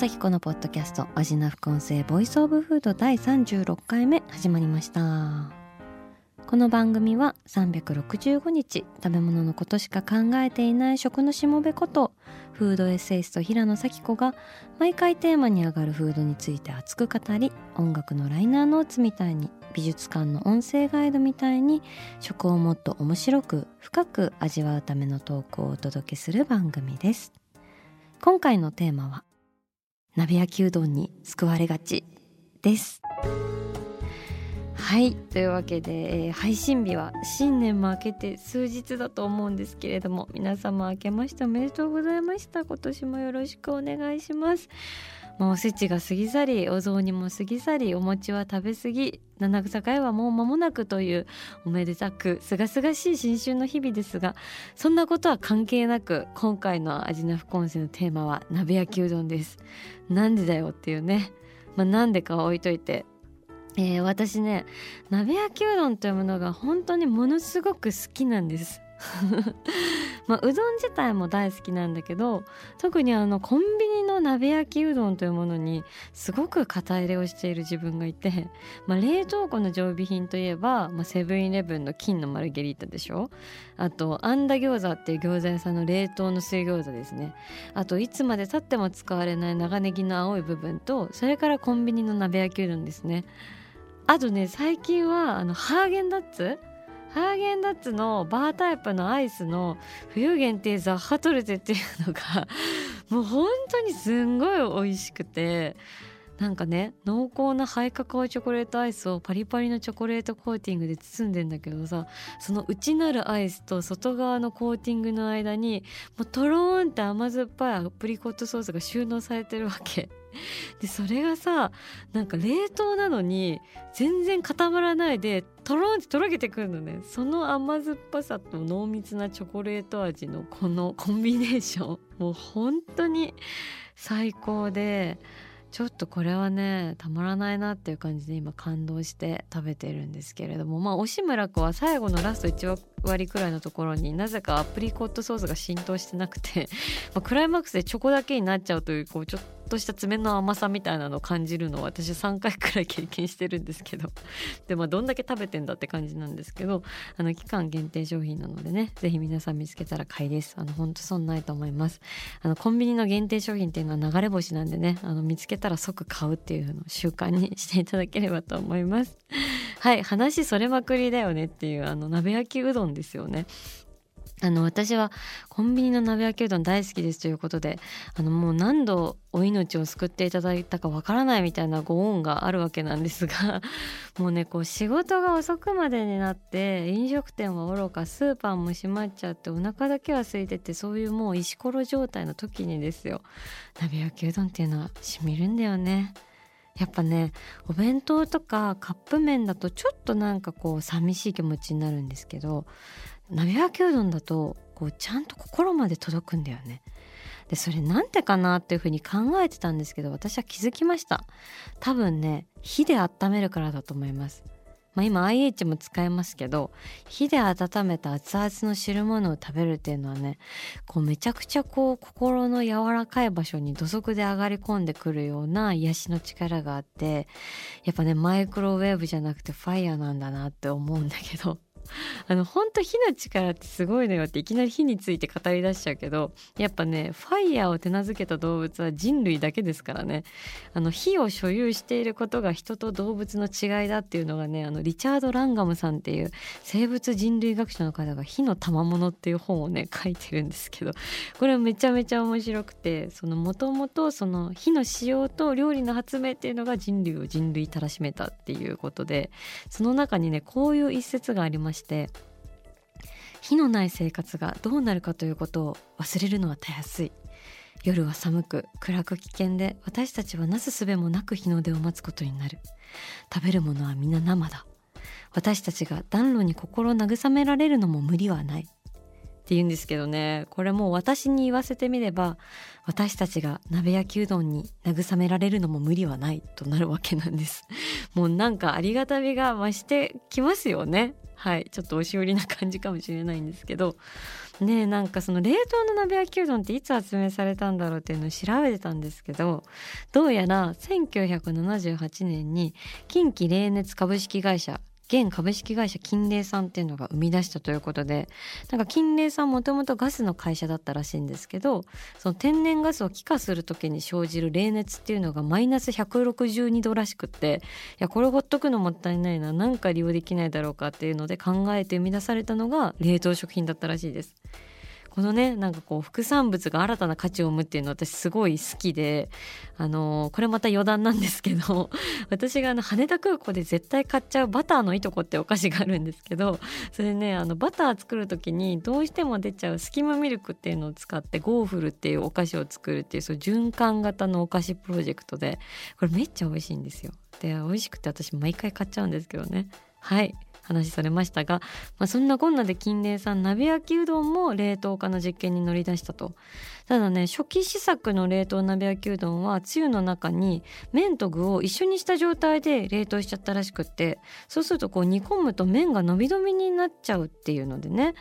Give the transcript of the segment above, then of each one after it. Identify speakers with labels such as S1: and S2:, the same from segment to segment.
S1: 紗季子のポッドキャスト味な副音声 Voice of Food 第36回目始まりました。この番組は365日食べ物のことしか考えていない食のしもべことフードエッセイスト平野紗季子が毎回テーマに上がるフードについて熱く語り音楽のライナーノーツみたいに美術館の音声ガイドみたいに食をもっと面白く深く味わうためのトークをお届けする番組です。今回のテーマは鍋焼きうどんに救われがちです。はい。というわけで、えー、配信日は新年も明けて数日だと思うんですけれども皆様明けましておめでとうございました。今年もよろしくお願いします。もうおせちが過ぎ去りお雑煮も過ぎ去りお餅は食べ過ぎ。七草会はもう間もなくというおめでたく清々しい新春の日々ですがそんなことは関係なく今回の味の副音声のテーマは鍋焼きうどんです。なんでだよっていうね。まあ、なんでかは置いといて。えー、私ね鍋焼きうどんというものが本当にものすごく好きなんです。まあ、うどん自体も大好きなんだけど特にあのコンビニの鍋焼きうどんというものにすごく肩入れをしている自分がいて、まあ、冷凍庫の常備品といえば、まあ、セブンイレブンの金のマルゲリータでしょ？あとあんだ餃子っていう餃子屋さんの冷凍の水餃子ですね。あといつまでたっても使われない長ネギの青い部分とそれからコンビニの鍋焼きうどんですね。あとね最近はあのハーゲンダッツハーゲンダッツのバータイプのアイスの冬限定ザッハトルテっていうのがもう本当にすんごい美味しくて。なんかね濃厚なハイカカオチョコレートアイスをパリパリのチョコレートコーティングで包んでんだけどさその内なるアイスと外側のコーティングの間にもうトローンって甘酸っぱいアプリコットソースが収納されてるわけ。でそれがさなんか冷凍なのに全然固まらないでとろんってとろけてくるのねその甘酸っぱさと濃密なチョコレート味のこのコンビネーションもう本当に最高でちょっとこれはねたまらないなっていう感じで今感動して食べてるんですけれども。まあ押村子は最後のラスト1割くらいのところになぜかアプリコットソースが浸透してなくて、まあ、クライマックスでチョコだけになっちゃうというこうちょっとした爪の甘さみたいなのを感じるのを私3回くらい経験してるんですけど。でまあどんだけ食べてんだって感じなんですけどあの期間限定商品なのでね是非皆さん見つけたら買いです。あの本当損ないと思います。あのコンビニの限定商品っていうのは流れ星なんでねあの見つけたら即買うっていうのを習慣にしていただければと思います。はい話それまくりだよねっていうあの鍋焼きうどんですよねあの私はコンビニの鍋焼きうどん大好きですということであのもう何度お命を救っていただいたかわからないみたいなご恩があるわけなんですが もうねこう仕事が遅くまでになって飲食店はおろかスーパーも閉まっちゃってお腹だけは空いててそういうもう石ころ状態の時にですよ鍋焼きうどんっていうのはしみるんだよね。やっぱねお弁当とかカップ麺だとちょっとなんかこう寂しい気持ちになるんですけど鍋焼きうどんだとこうちゃんと心まで届くんだよね。でそれなんてかなっていうふうに考えてたんですけど私は気づきました多分ね火で温めるからだと思いますまあ、今 IH も使えますけど火で温めた熱々の汁物を食べるっていうのはねこうめちゃくちゃこう心の柔らかい場所に土足で上がり込んでくるような癒しの力があってやっぱねマイクロウェーブじゃなくてファイヤーなんだなって思うんだけど。あの本当火の力ってすごいのよっていきなり火について語り出しちゃうけどやっぱねファイヤーを手なずけた動物は人類だけですからね。あの火を所有していることが人と動物の違いだっていうのがねあのリチャード・ランガムさんっていう生物人類学者の方が「火の賜物っていう本をね書いてるんですけどこれめちゃめちゃ面白くてそのもともとその火の使用と料理の発明っていうのが人類を人類たらしめたっていうことでその中にねこういう一節がありましたして火のない生活がどうなるかということを忘れるのはたやすい。夜は寒く暗く危険で私たちはなすすべもなく日の出を待つことになる。食べるものは皆生だ。私たちが暖炉に心慰められるのも無理はない。って言うんですけどね。これもう私に言わせてみれば私たちが鍋焼きうどんに慰められるのも無理はないとなるわけなんです。もうなんかありがたみが増してきますよね。はい。ちょっと押し売りな感じかもしれないんですけど。ねなんかその冷凍の鍋焼きうどんっていつ発明されたんだろうっていうのを調べてたんですけどどうやら1978年に近畿冷熱株式会社現株式会社金麗さんっていうのが生み出したということでなんか金麗さんもともとガスの会社だったらしいんですけどその天然ガスを気化する時に生じる冷熱っていうのがマイナス162度らしくっていやこれほっとくのもったいないな何か利用できないだろうかっていうので考えて生み出されたのが冷凍食品だったらしいです。このねなんかこう副産物が新たな価値を生むっていうの私すごい好きであの、これまた余談なんですけど 私があの羽田空港で絶対買っちゃうバターのいとこってお菓子があるんですけどそれねあのバター作る時にどうしても出ちゃうスキムミルクっていうのを使ってゴーフルっていうお菓子を作るっていうそう循環型のお菓子プロジェクトでこれめっちゃ美味しいんですよ。で美味しくて私毎回買っちゃうんですけどね。はい話それましたが、まあ、そんなこんなでキンレイさん鍋焼きうどんも冷凍化の実験に乗り出したと。ただね初期試作の冷凍鍋焼きうどんはつゆの中に麺と具を一緒にした状態で冷凍しちゃったらしくってそうするとこう煮込むと麺が伸び伸びになっちゃうっていうのでね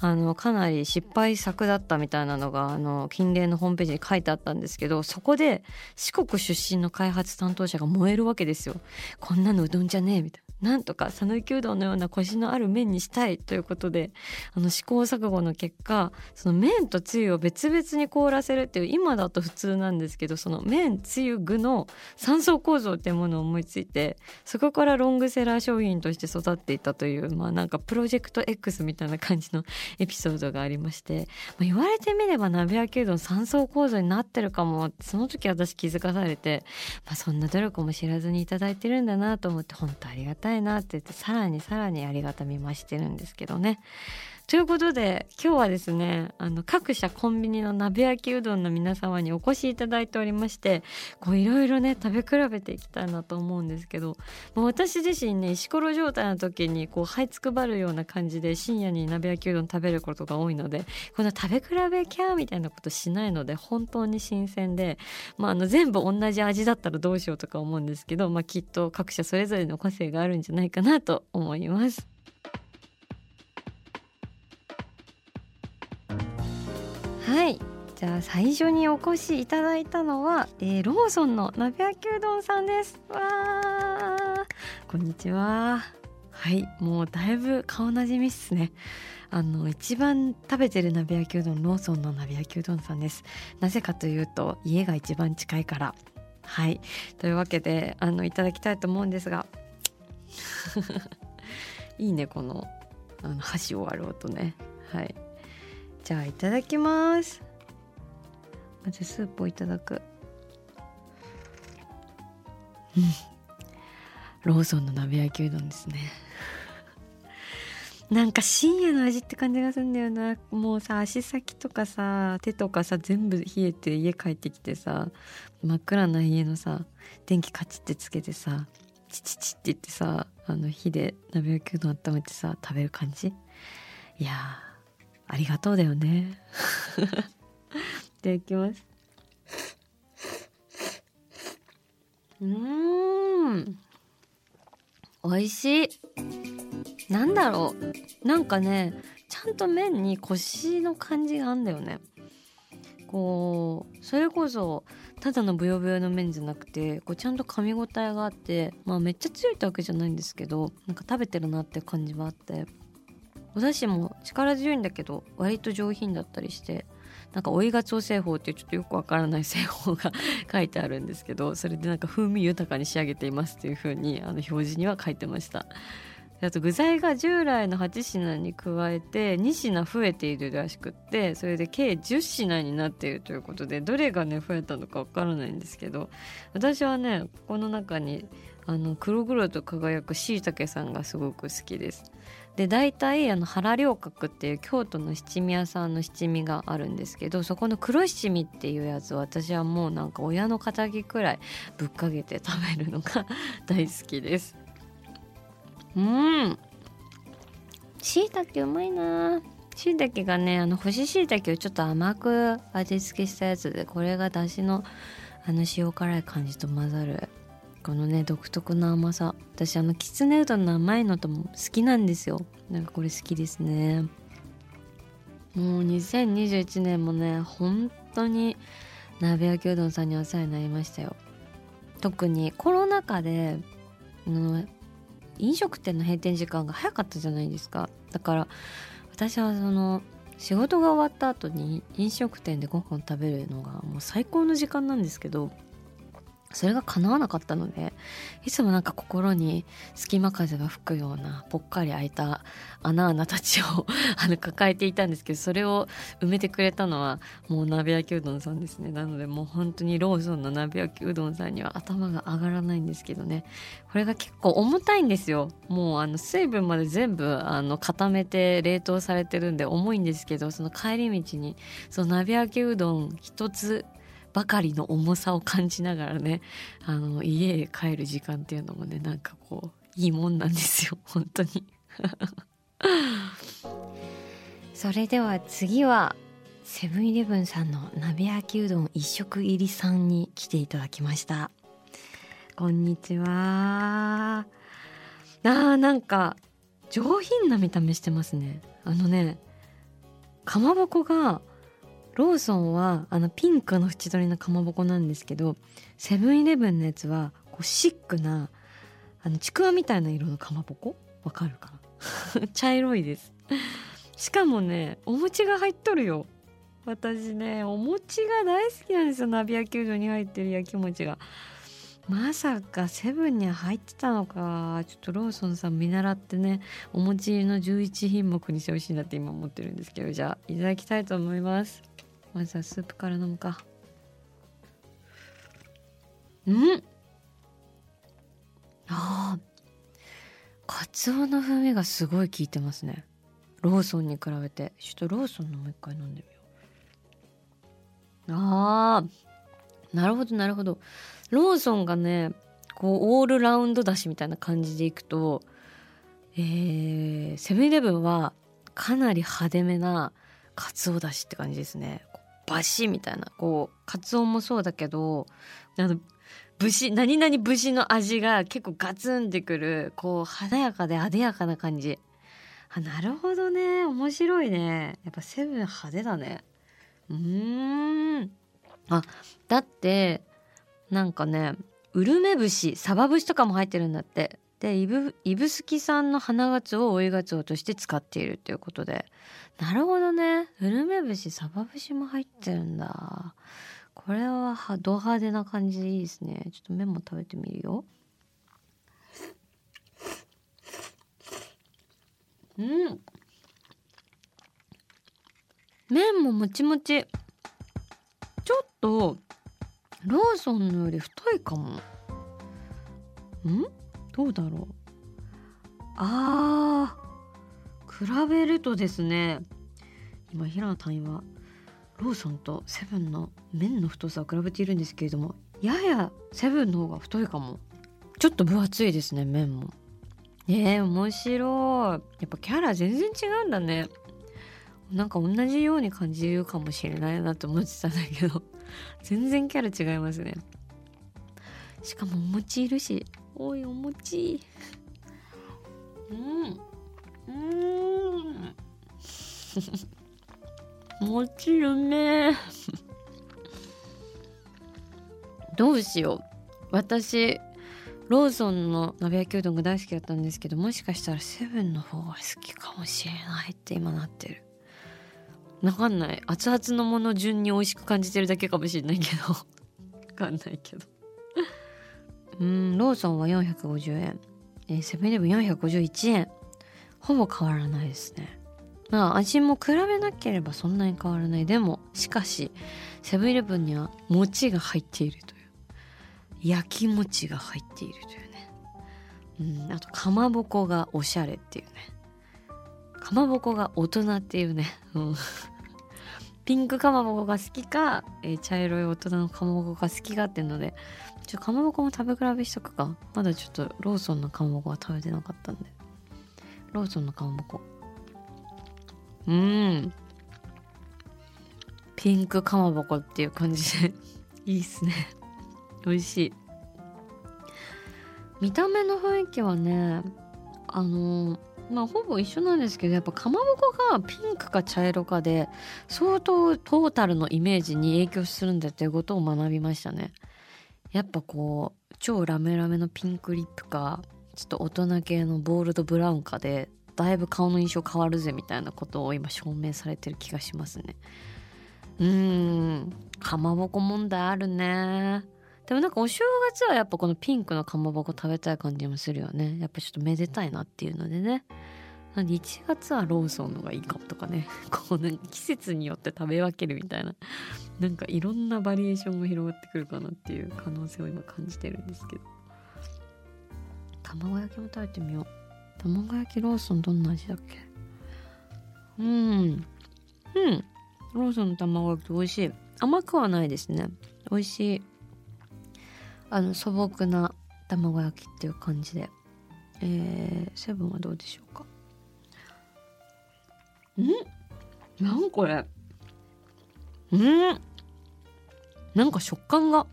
S1: あのかなり失敗作だったみたいなのがあの金麗のホームページに書いてあったんですけどそこで四国出身の開発担当者が燃えるわけですよ。こんなのうどんじゃねえみたいな。なんとか讃岐うどんのようなコシのある麺にしたいということであの試行錯誤の結果その麺とつゆを別々に凍らせるっていう今だと普通なんですけどその麺つゆ具の3層構造っていうものを思いついてそこからロングセラー商品として育っていたというまあなんかプロジェクト X みたいな感じのエピソードがありまして、まあ、言われてみれば鍋焼きうどん3層構造になってるかもその時私気づかされて、まあ、そんな努力も知らずに頂いてるんだなと思って本当ありがたいなって言ってさらにさらにありがたみ増してるんですけどね。ということで今日はですねあの各社コンビニの鍋焼きうどんの皆様にお越しいただいておりましていろいろね食べ比べていきたいなと思うんですけどもう私自身ね石ころ状態の時にこう這いつくばるような感じで深夜に鍋焼きうどん食べることが多いのでこの食べ比べキャーみたいなことしないので本当に新鮮で、まあ、あの全部同じ味だったらどうしようとか思うんですけど、まあ、きっと各社それぞれの個性があるんじゃないかなと思います。じゃあ最初にお越しいただいたのは、えー、ローソンの鍋焼きうどんさんです。わー。こんにちは。はいもうだいぶ顔なじみっすね。あの一番食べてる鍋焼きうどんローソンの鍋焼きうどんさんです。なぜかというと家が一番近いから。はい。というわけであのいただきたいと思うんですが。いいねこのあの箸を割る音ね。はい。じゃあいただきます。まずスープをいただく。うん。ローソンの鍋焼きうどんですね。なんか深夜の味って感じがするんだよな。もうさ足先とかさ手とかさ全部冷えて家帰ってきてさ真っ暗な家のさ電気カチッてつけてさチチチって言ってさあの火で鍋焼きうどん温めてさ食べる感じ？いやありがとうだよね。ただきます。うん。美味しい。なんだろう。なんかねちゃんと麺にコシの感じがあんだよね。こうそれこそただのブヨブヨの麺じゃなくてこうちゃんと噛み応えがあってまあめっちゃ強いってわけじゃないんですけどなんか食べてるなって感じはあって。お出汁も力強いんだけど割と上品だったりして。なんか追いがつお製法っていうちょっとよくわからない製法が 書いてあるんですけどそれでなんか風味豊かに仕上げていますっていう風にあの表示には書いてましたあと具材が従来の8品に加えて2品増えているらしくってそれで計10品になっているということでどれがね増えたのかわからないんですけど私はねここの中にあの黒々と輝くしいたけさんがすごく好きです。で大体あの原良角っていう京都の七味屋さんの七味があるんですけどそこの黒七味っていうやつ私はもうなんか親の敵くらいぶっかけて食べるのが 大好きです。うんしいたけうまいなしいたけがねあの干ししいたけをちょっと甘く味付けしたやつでこれがだしのあの塩辛い感じと混ざるこのね独特な甘さ。私あのきつねうどんの甘いのとも好きなんですよ。なんかこれ好きですね。もう2021年もね本当に鍋焼きうどんさんにお世話になりましたよ。特にコロナ禍で、うん、飲食店の閉店時間が早かったじゃないですか。だから私はその仕事が終わった後に飲食店でご飯食べるのがもう最高の時間なんですけどそれが叶わなかったのでいつもなんか心に隙間風が吹くようなぽっかり開いた穴穴たちを あの抱えていたんですけどそれを埋めてくれたのはもう鍋焼きうどんさんですね。なのでもう本当にローソンの鍋焼きうどんさんには頭が上がらないんですけどね。これが結構重たいんですよ。もうあの水分まで全部あの固めて冷凍されてるんで重いんですけどその帰り道にその鍋焼きうどん一つばかりの重さを感じながらねあの家へ帰る時間っていうのもねなんかこういいもんなんですよ 本当に。それでは次はセブンイレブンさんの鍋焼きうどん一食入りさんに来ていただきました。こんにちは。あーなんか上品な見た目してますね。あのねかまぼこがローソンはあのピンクの縁取りのかまぼこなんですけどセブンイレブンのやつはこうシックなあのちくわみたいな色のかまぼこ？わかるかな？茶色いです。しかもねお餅が入っとるよ。私ねお餅が大好きなんですよ。鍋焼きうどんに入ってる焼き餅が。まさかセブンに入ってたのか。ちょっとローソンさん見習ってねお餅の11品目にしてほしいなって今思ってるんですけど。じゃあいただきたいと思います。まずはスープから飲むか。うん。あカツオの風味がすごい効いてますね。ローソンに比べて。ちょっとローソンのもう一回飲んでみよう。あー。なるほどなるほど。ローソンがねこうオールラウンドだしみたいな感じでいくとえー、セブンイレブンはかなり派手めなかつおだしって感じですね。バシみたいなこうカツオもそうだけどあの節何々節の味が結構ガツンってくるこう華やかで艶やかな感じ。あなるほどね。面白いね。やっぱセブン派手だね。うーん。あだってなんかねウルメ節サバ節とかも入ってるんだって。で指宿産の花ガツオを追いガツオとして使っているということで。なるほどね。ウルメ節サバ節も入ってるんだ。これはド派手な感じでいいですね。ちょっと麺も食べてみるよ。うん。麺ももちもち。ちょっとローソンのより太いかも。ん？どうだろう。あー比べるとですね今平野隊員はローソンとセブンの麺の太さを比べているんですけれどもややセブンの方が太いかも。ちょっと分厚いですね麺も。えー、面白い。やっぱキャラ全然違うんだね。なんか同じように感じるかもしれないなと思ってたんだけど。全然キャラ違いますね。しかもお餅いるし。おいお餅。うん。うん。餅うめどうしよう。私ローソンの鍋焼きうどんが大好きだったんですけどもしかしたらセブンの方が好きかもしれないって今なってる。わかんない。熱々のもの順に美味しく感じてるだけかもしれないけど。わかんないけどうんローソンは450円、セブンイレブン451円。ほぼ変わらないですね。まあ味も比べなければそんなに変わらない。でもしかしセブンイレブンには餅が入っているという。焼き餅が入っているというね。うんあとかまぼこがおしゃれっていうね。かまぼこが大人っていうね、ピンクかまぼこが好きか、えー、茶色い大人のかまぼこが好きかっていうのでちょかまぼこも食べ比べしとくか。まだちょっとローソンのかまぼこは食べてなかったんで。ローソンのかまぼこ。うん。ピンクかまぼこっていう感じで。いいっすね。美味しい。見た目の雰囲気はねあのまあほぼ一緒なんですけどやっぱかまぼこがピンクか茶色かで相当トータルのイメージに影響するんだっていうことを学びましたね。やっぱこう超ラメラメのピンクリップかちょっと大人系のボールドブラウンかでだいぶ顔の印象変わるぜみたいなことを今証明されてる気がしますね。うーんかまぼこ問題あるね。でもなんかお正月はやっぱこのピンクのかまぼこ食べたい感じもするよね。やっぱちょっとめでたいなっていうのでね。なんで1月はローソンのがいいかもとかね。こうなんか季節によって食べ分けるみたいな。なんかいろんなバリエーションも広がってくるかなっていう可能性を今感じてるんですけど。卵焼きも食べてみよう。卵焼きローソンどんな味だっけ？うん。うん。ローソンの卵焼き美味しい。甘くはないですね。美味しい。あの素朴な卵焼きっていう感じで。えー、セブンはどうでしょうか？ん。なんこれ。うん。なんか食感が。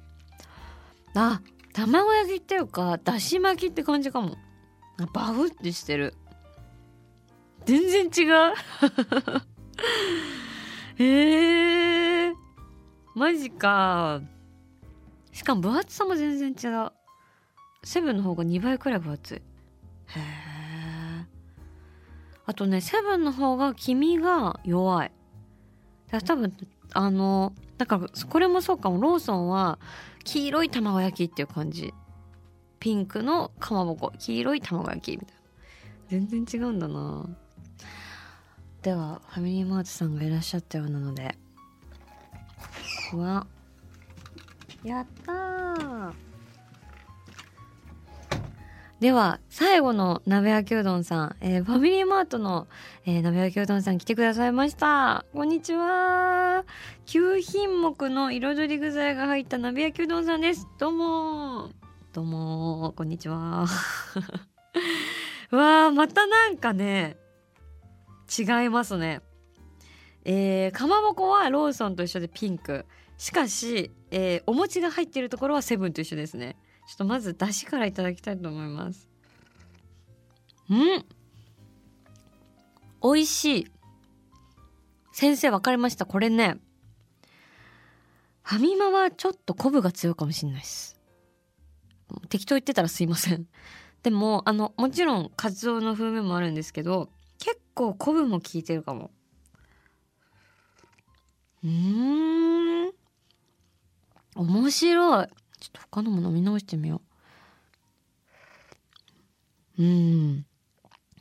S1: あ卵焼きっていうかだし巻きって感じかも。バフってしてる。全然違う。えー、マジか。しかも分厚さも全然違う。セブンの方が2倍くらい分厚い。へえあとねセブンの方が黄身が弱い。多分あのだからこれもそうかも。ローソンは黄色い卵焼きっていう感じ。ピンクのかまぼこ。黄色い卵焼きみたいな。全然違うんだな。ではファミリーマートさんがいらっしゃったようなので。うわ。やったー。では最後の鍋焼きうどんさん、えー、ファミリーマートの、えー、鍋焼きうどんさん来てくださいました。こんにちは。9品目の彩り具材が入った鍋焼きうどんさんです。どうも。どうも。こんにちは。わあまたなんかね違いますね。えー、かまぼこはローソンと一緒でピンク。しかし、えー、お餅が入っているところはセブンと一緒ですね。ちょっとまず出汁からいただきたいと思います。うん。美味しい。先生分かりました。これね。ファミマはちょっと昆布が強いかもしれないです。適当言ってたらすいません。でもあのもちろんカツオの風味もあるんですけど結構昆布も効いてるかも。うん。面白い。ちょっと他のも飲み直してみよう。うん。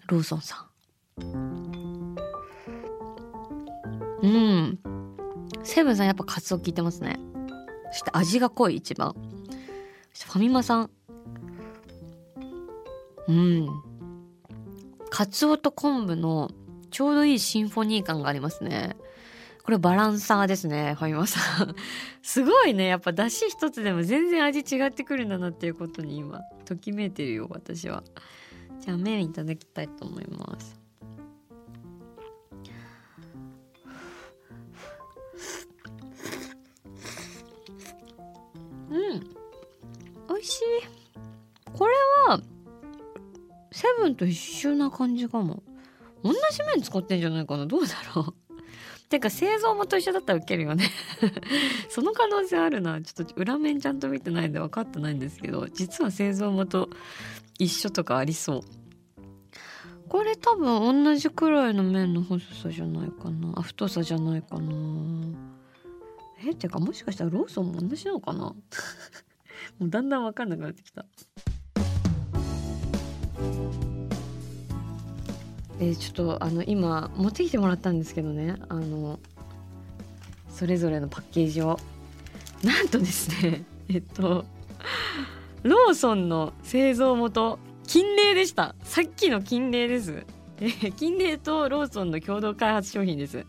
S1: ローソンさん。うん。セブンさんやっぱカツオ効いてますね。そして味が濃い一番。ファミマさん。うん。カツオと昆布のちょうどいいシンフォニー感がありますね。これバランサーですねファミマさん。すごいねやっぱだし一つでも全然味違ってくるんだなっていうことに今ときめいてるよ私は。じゃあ麺いただきたいと思います。うん。美味しい。これはセブンと一緒な感じかも。同じ麺使ってんじゃないかな。どうだろうてか製造元一緒だったらウケるよね。その可能性あるな。ちょっと裏面ちゃんと見てないんで分かってないんですけど実は製造元一緒とかありそう。これ多分同じくらいの面の細さじゃないかな。あ太さじゃないかな。えってかもしかしたらローソンも同じなのかな？もうだんだん分かんなくなってきた。えちょっとあの今持ってきてもらったんですけどね。あのそれぞれのパッケージを。なんとですね えっとローソンの製造元金麗でした。さっきの金麗です。金麗とローソンの共同開発商品です。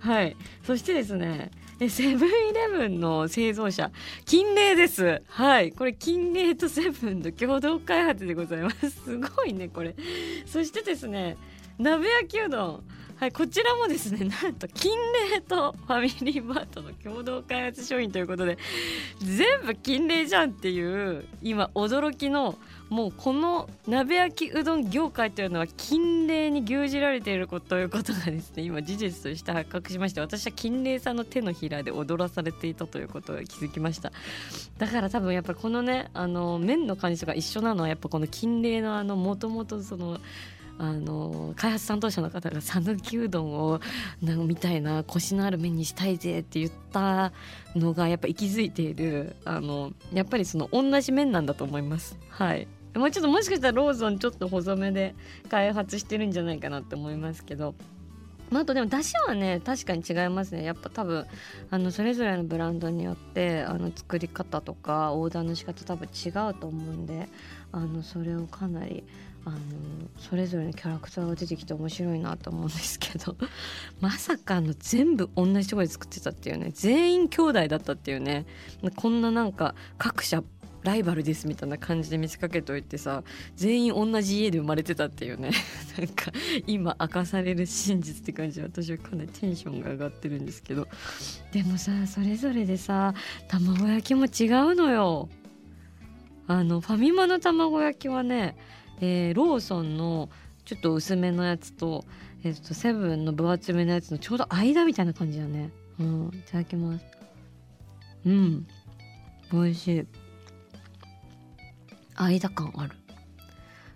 S1: はい。そしてですねセブンイレブンの製造者金麗です。はい。これ金麗とセブンの共同開発でございます。すごいねこれ。そしてですね鍋焼きうどんはい、こちらもですねなんと金麗とファミリーマートの共同開発商品ということで全部金麗じゃんっていう今驚きのもうこの鍋焼きうどん業界というのは金麗に牛耳られているこということがですね。今事実として発覚しまして私は金麗さんの手のひらで踊らされていたということが気づきました。だから多分やっぱこのねあの麺の感じとか一緒なのはやっぱこの金麗のあのもともとそのあの開発担当者の方が讃岐うどんをなんみたいなコシのある麺にしたいぜって言ったのがやっぱ息づいているあのやっぱりその同じ麺なんだと思います。はい。もうちょっともしかしたらローソンちょっと細めで開発してるんじゃないかなって思いますけど。まあ、あとでも出汁はね確かに違いますね。やっぱ多分あのそれぞれのブランドによってあの作り方とかオーダーの仕方多分違うと思うんであのそれをかなりあのそれぞれのキャラクターが出てきて面白いなと思うんですけど まさかの全部同じとこで作ってたっていうね全員兄弟だったっていうねこんななんか各社ライバルですみたいな感じで見せかけといてさ全員同じ家で生まれてたっていうね なんか今明かされる真実って感じで私はかなりテンションが上がってるんですけどでもさそれぞれでさ卵焼きも違うのよ。あのファミマの卵焼きはね、えー、ローソンのちょっと薄めのやつと,、えー、とセブンの分厚めのやつのちょうど間みたいな感じだね。うんいただきます。うん。美味しい。間感ある。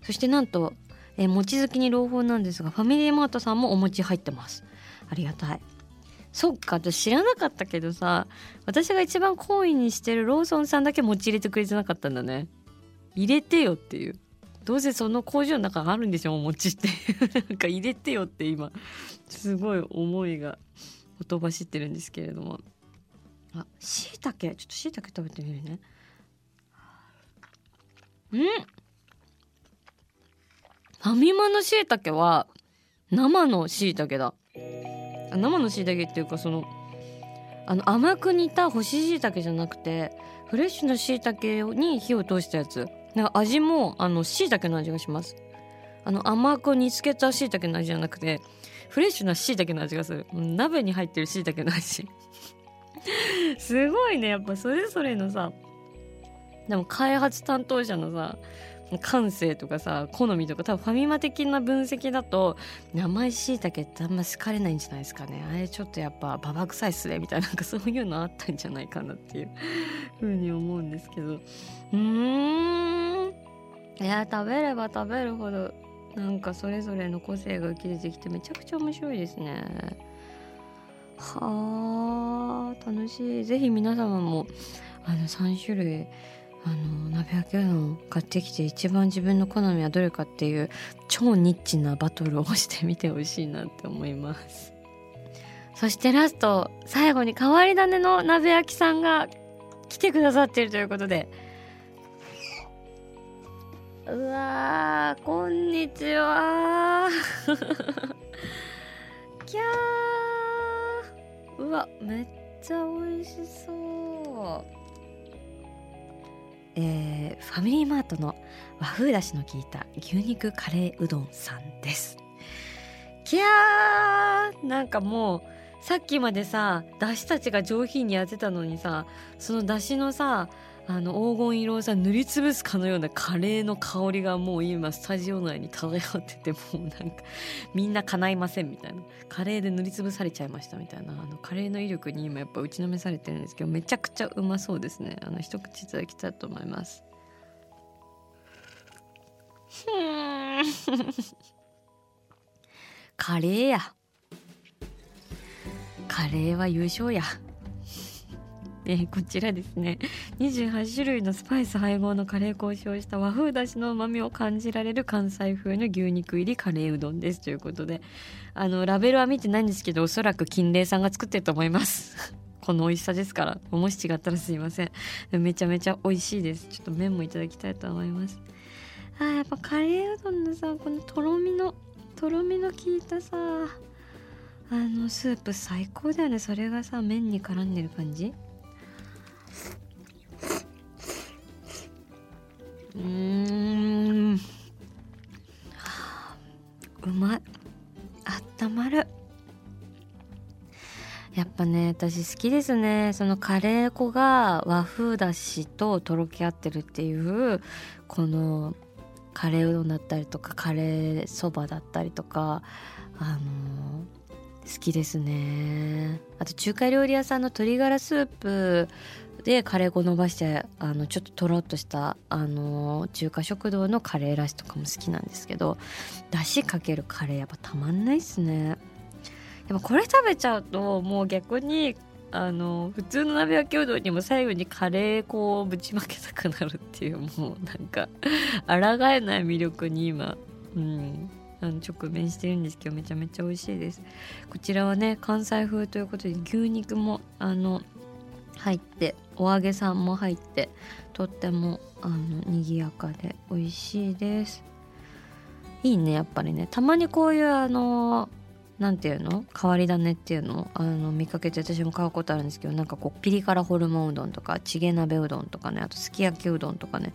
S1: そしてなんと、えー、餅好きに朗報なんですがファミリーマートさんもお餅入ってます。ありがたい。そっか私知らなかったけどさ私が一番好意にしてるローソンさんだけ餅入れてくれてなかったんだね。入れてよっていう。どうせその工場の中あるんでしょお餅って。なんか入れてよって今。すごい思いがほとばしってるんですけれども。あしいたけちょっとしいたけ食べてみるね。うん。ファミマのしいたけは生のしいたけだ生のしいたけっていうかそのあの甘く煮た干ししいたけじゃなくてフレッシュなしいたけに火を通したやつ。なんか味もあのしいたけの味がします。あの甘く煮つけた椎茸の味じゃなくてフレッシュな椎茸の味がする。鍋に入ってるしいたけの味。すごいねやっぱそれぞれのさでも開発担当者のさ感性とかさ好みとか多分ファミマ的な分析だと生しいたけってあんま好かれないんじゃないですかね。あれちょっとやっぱババ臭いっすねみたいななんかそういうのあったんじゃないかなっていうふうに思うんですけど。うーん。いや食べれば食べるほどなんかそれぞれの個性が浮き出てきてめちゃくちゃ面白いですね。はあ楽しい。ぜひ皆様もあの3種類あの鍋焼きうどん買ってきて一番自分の好みはどれかっていう超ニッチなバトルをしてみてほしいなって思います。そしてラスト最後に変わり種の鍋焼きさんが来てくださっているということで。うわこんにちは。キャー。うわめっちゃ美味しそう。えー、ファミリーマートの和風だしの効いた牛肉カレーうどんさんです。きゃーなんかもうさっきまでさだしたちが上品にやってたのにさそのだしのさあの黄金色をさ塗りつぶすかのようなカレーの香りがもう今スタジオ内に漂っててもうなんかみんな叶いませんみたいな。カレーで塗りつぶされちゃいましたみたいな。あのカレーの威力に今やっぱ打ちのめされてるんですけどめちゃくちゃうまそうですね。あの一口いただきたいと思います。カレーや。カレーは優勝や。えー、こちらですね。28種類のスパイス配合のカレー粉を使用した和風だしのうまみを感じられる関西風の牛肉入りカレーうどんです。ということであのラベルは見てないんですけどおそらく金麗さんが作ってると思います。この美味しさですから。もし違ったらすいません。めちゃめちゃ美味しいです。ちょっと麺もいただきたいと思います。あやっぱカレーうどんのさこのとろみのとろみの効いたさあのスープ最高だよね。それがさ麺に絡んでる感じ。うーん。うまい。あったまる。やっぱね私好きですね。そのカレー粉が和風だしととろけ合ってるっていうこのカレーうどんだったりとかカレーそばだったりとかあの好きですね。あと中華料理屋さんの鶏ガラスープでカレー粉伸ばしてあのちょっととろっとしたあの中華食堂のカレーライスとかも好きなんですけどだしかけるカレーやっぱたまんないっすね。やっぱこれ食べちゃうともう逆にあの普通の鍋焼きうどんにも最後にカレー粉をぶちまけたくなるっていうもうなんか 抗えない魅力に今うんあの直面してるんですけどめちゃめちゃ美味しいです。こちらはね関西風ということで牛肉もあの入ってお揚げさんも入ってとってもあの賑やかで美味しいです。いいねやっぱりね。たまにこういうあの何ていうの？変わり種っていうの？あの見かけて私も買うことあるんですけどなんかこうピリ辛ホルモンうどんとかチゲ鍋うどんとかねあとすき焼きうどんとかね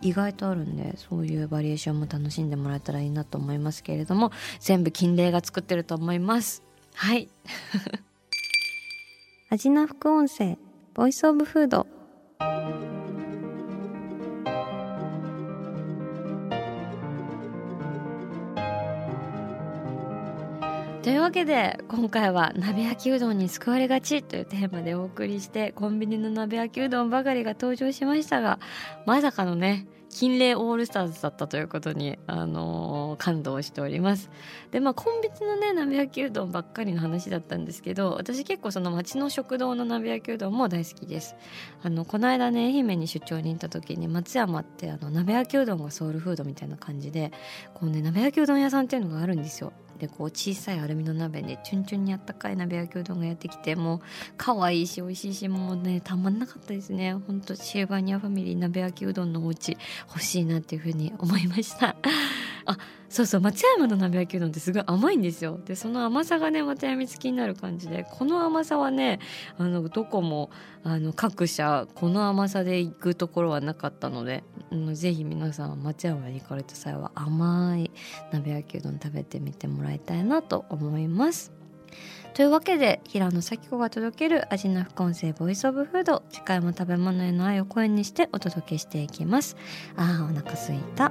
S1: 意外とあるんでそういうバリエーションも楽しんでもらえたらいいなと思いますけれども全部金霊が作ってると思います。はい。味な副音声。ボイスオブフード。というわけで今回は鍋焼きうどんに救われがちというテーマでお送りしてコンビニの鍋焼きうどんばかりが登場しましたがまさかのね金麗オールスターズだったということに、あのー、感動しております。でまあコンビニのね鍋焼きうどんばっかりの話だったんですけど私結構その町の食堂の鍋焼きうどんも大好きです。あのこの間ね愛媛に出張に行った時に松山ってあの鍋焼きうどんがソウルフードみたいな感じでこうね鍋焼きうどん屋さんっていうのがあるんですよ。でこう小さいアルミの鍋でチュンチュンにあったかい鍋焼きうどんがやってきてもう可愛いし美味しいしもうねたまんなかったですね。ほんとシルバニアファミリー鍋焼きうどんのお家欲しいなっていうふうに思いました。あそうそう松山の鍋焼きうどんってすごい甘いんですよ。でその甘さがねまたやみつきになる感じでこの甘さはねあのどこもあの各社この甘さで行くところはなかったので、うん、ぜひ皆さん松山に行かれた際は甘い鍋焼きうどん食べてみてもらいたいなと思います。というわけで平野咲子が届ける味の副音声ボイスオブフード。次回も食べ物への愛を声にしてお届けしていきます。あーお腹すいた。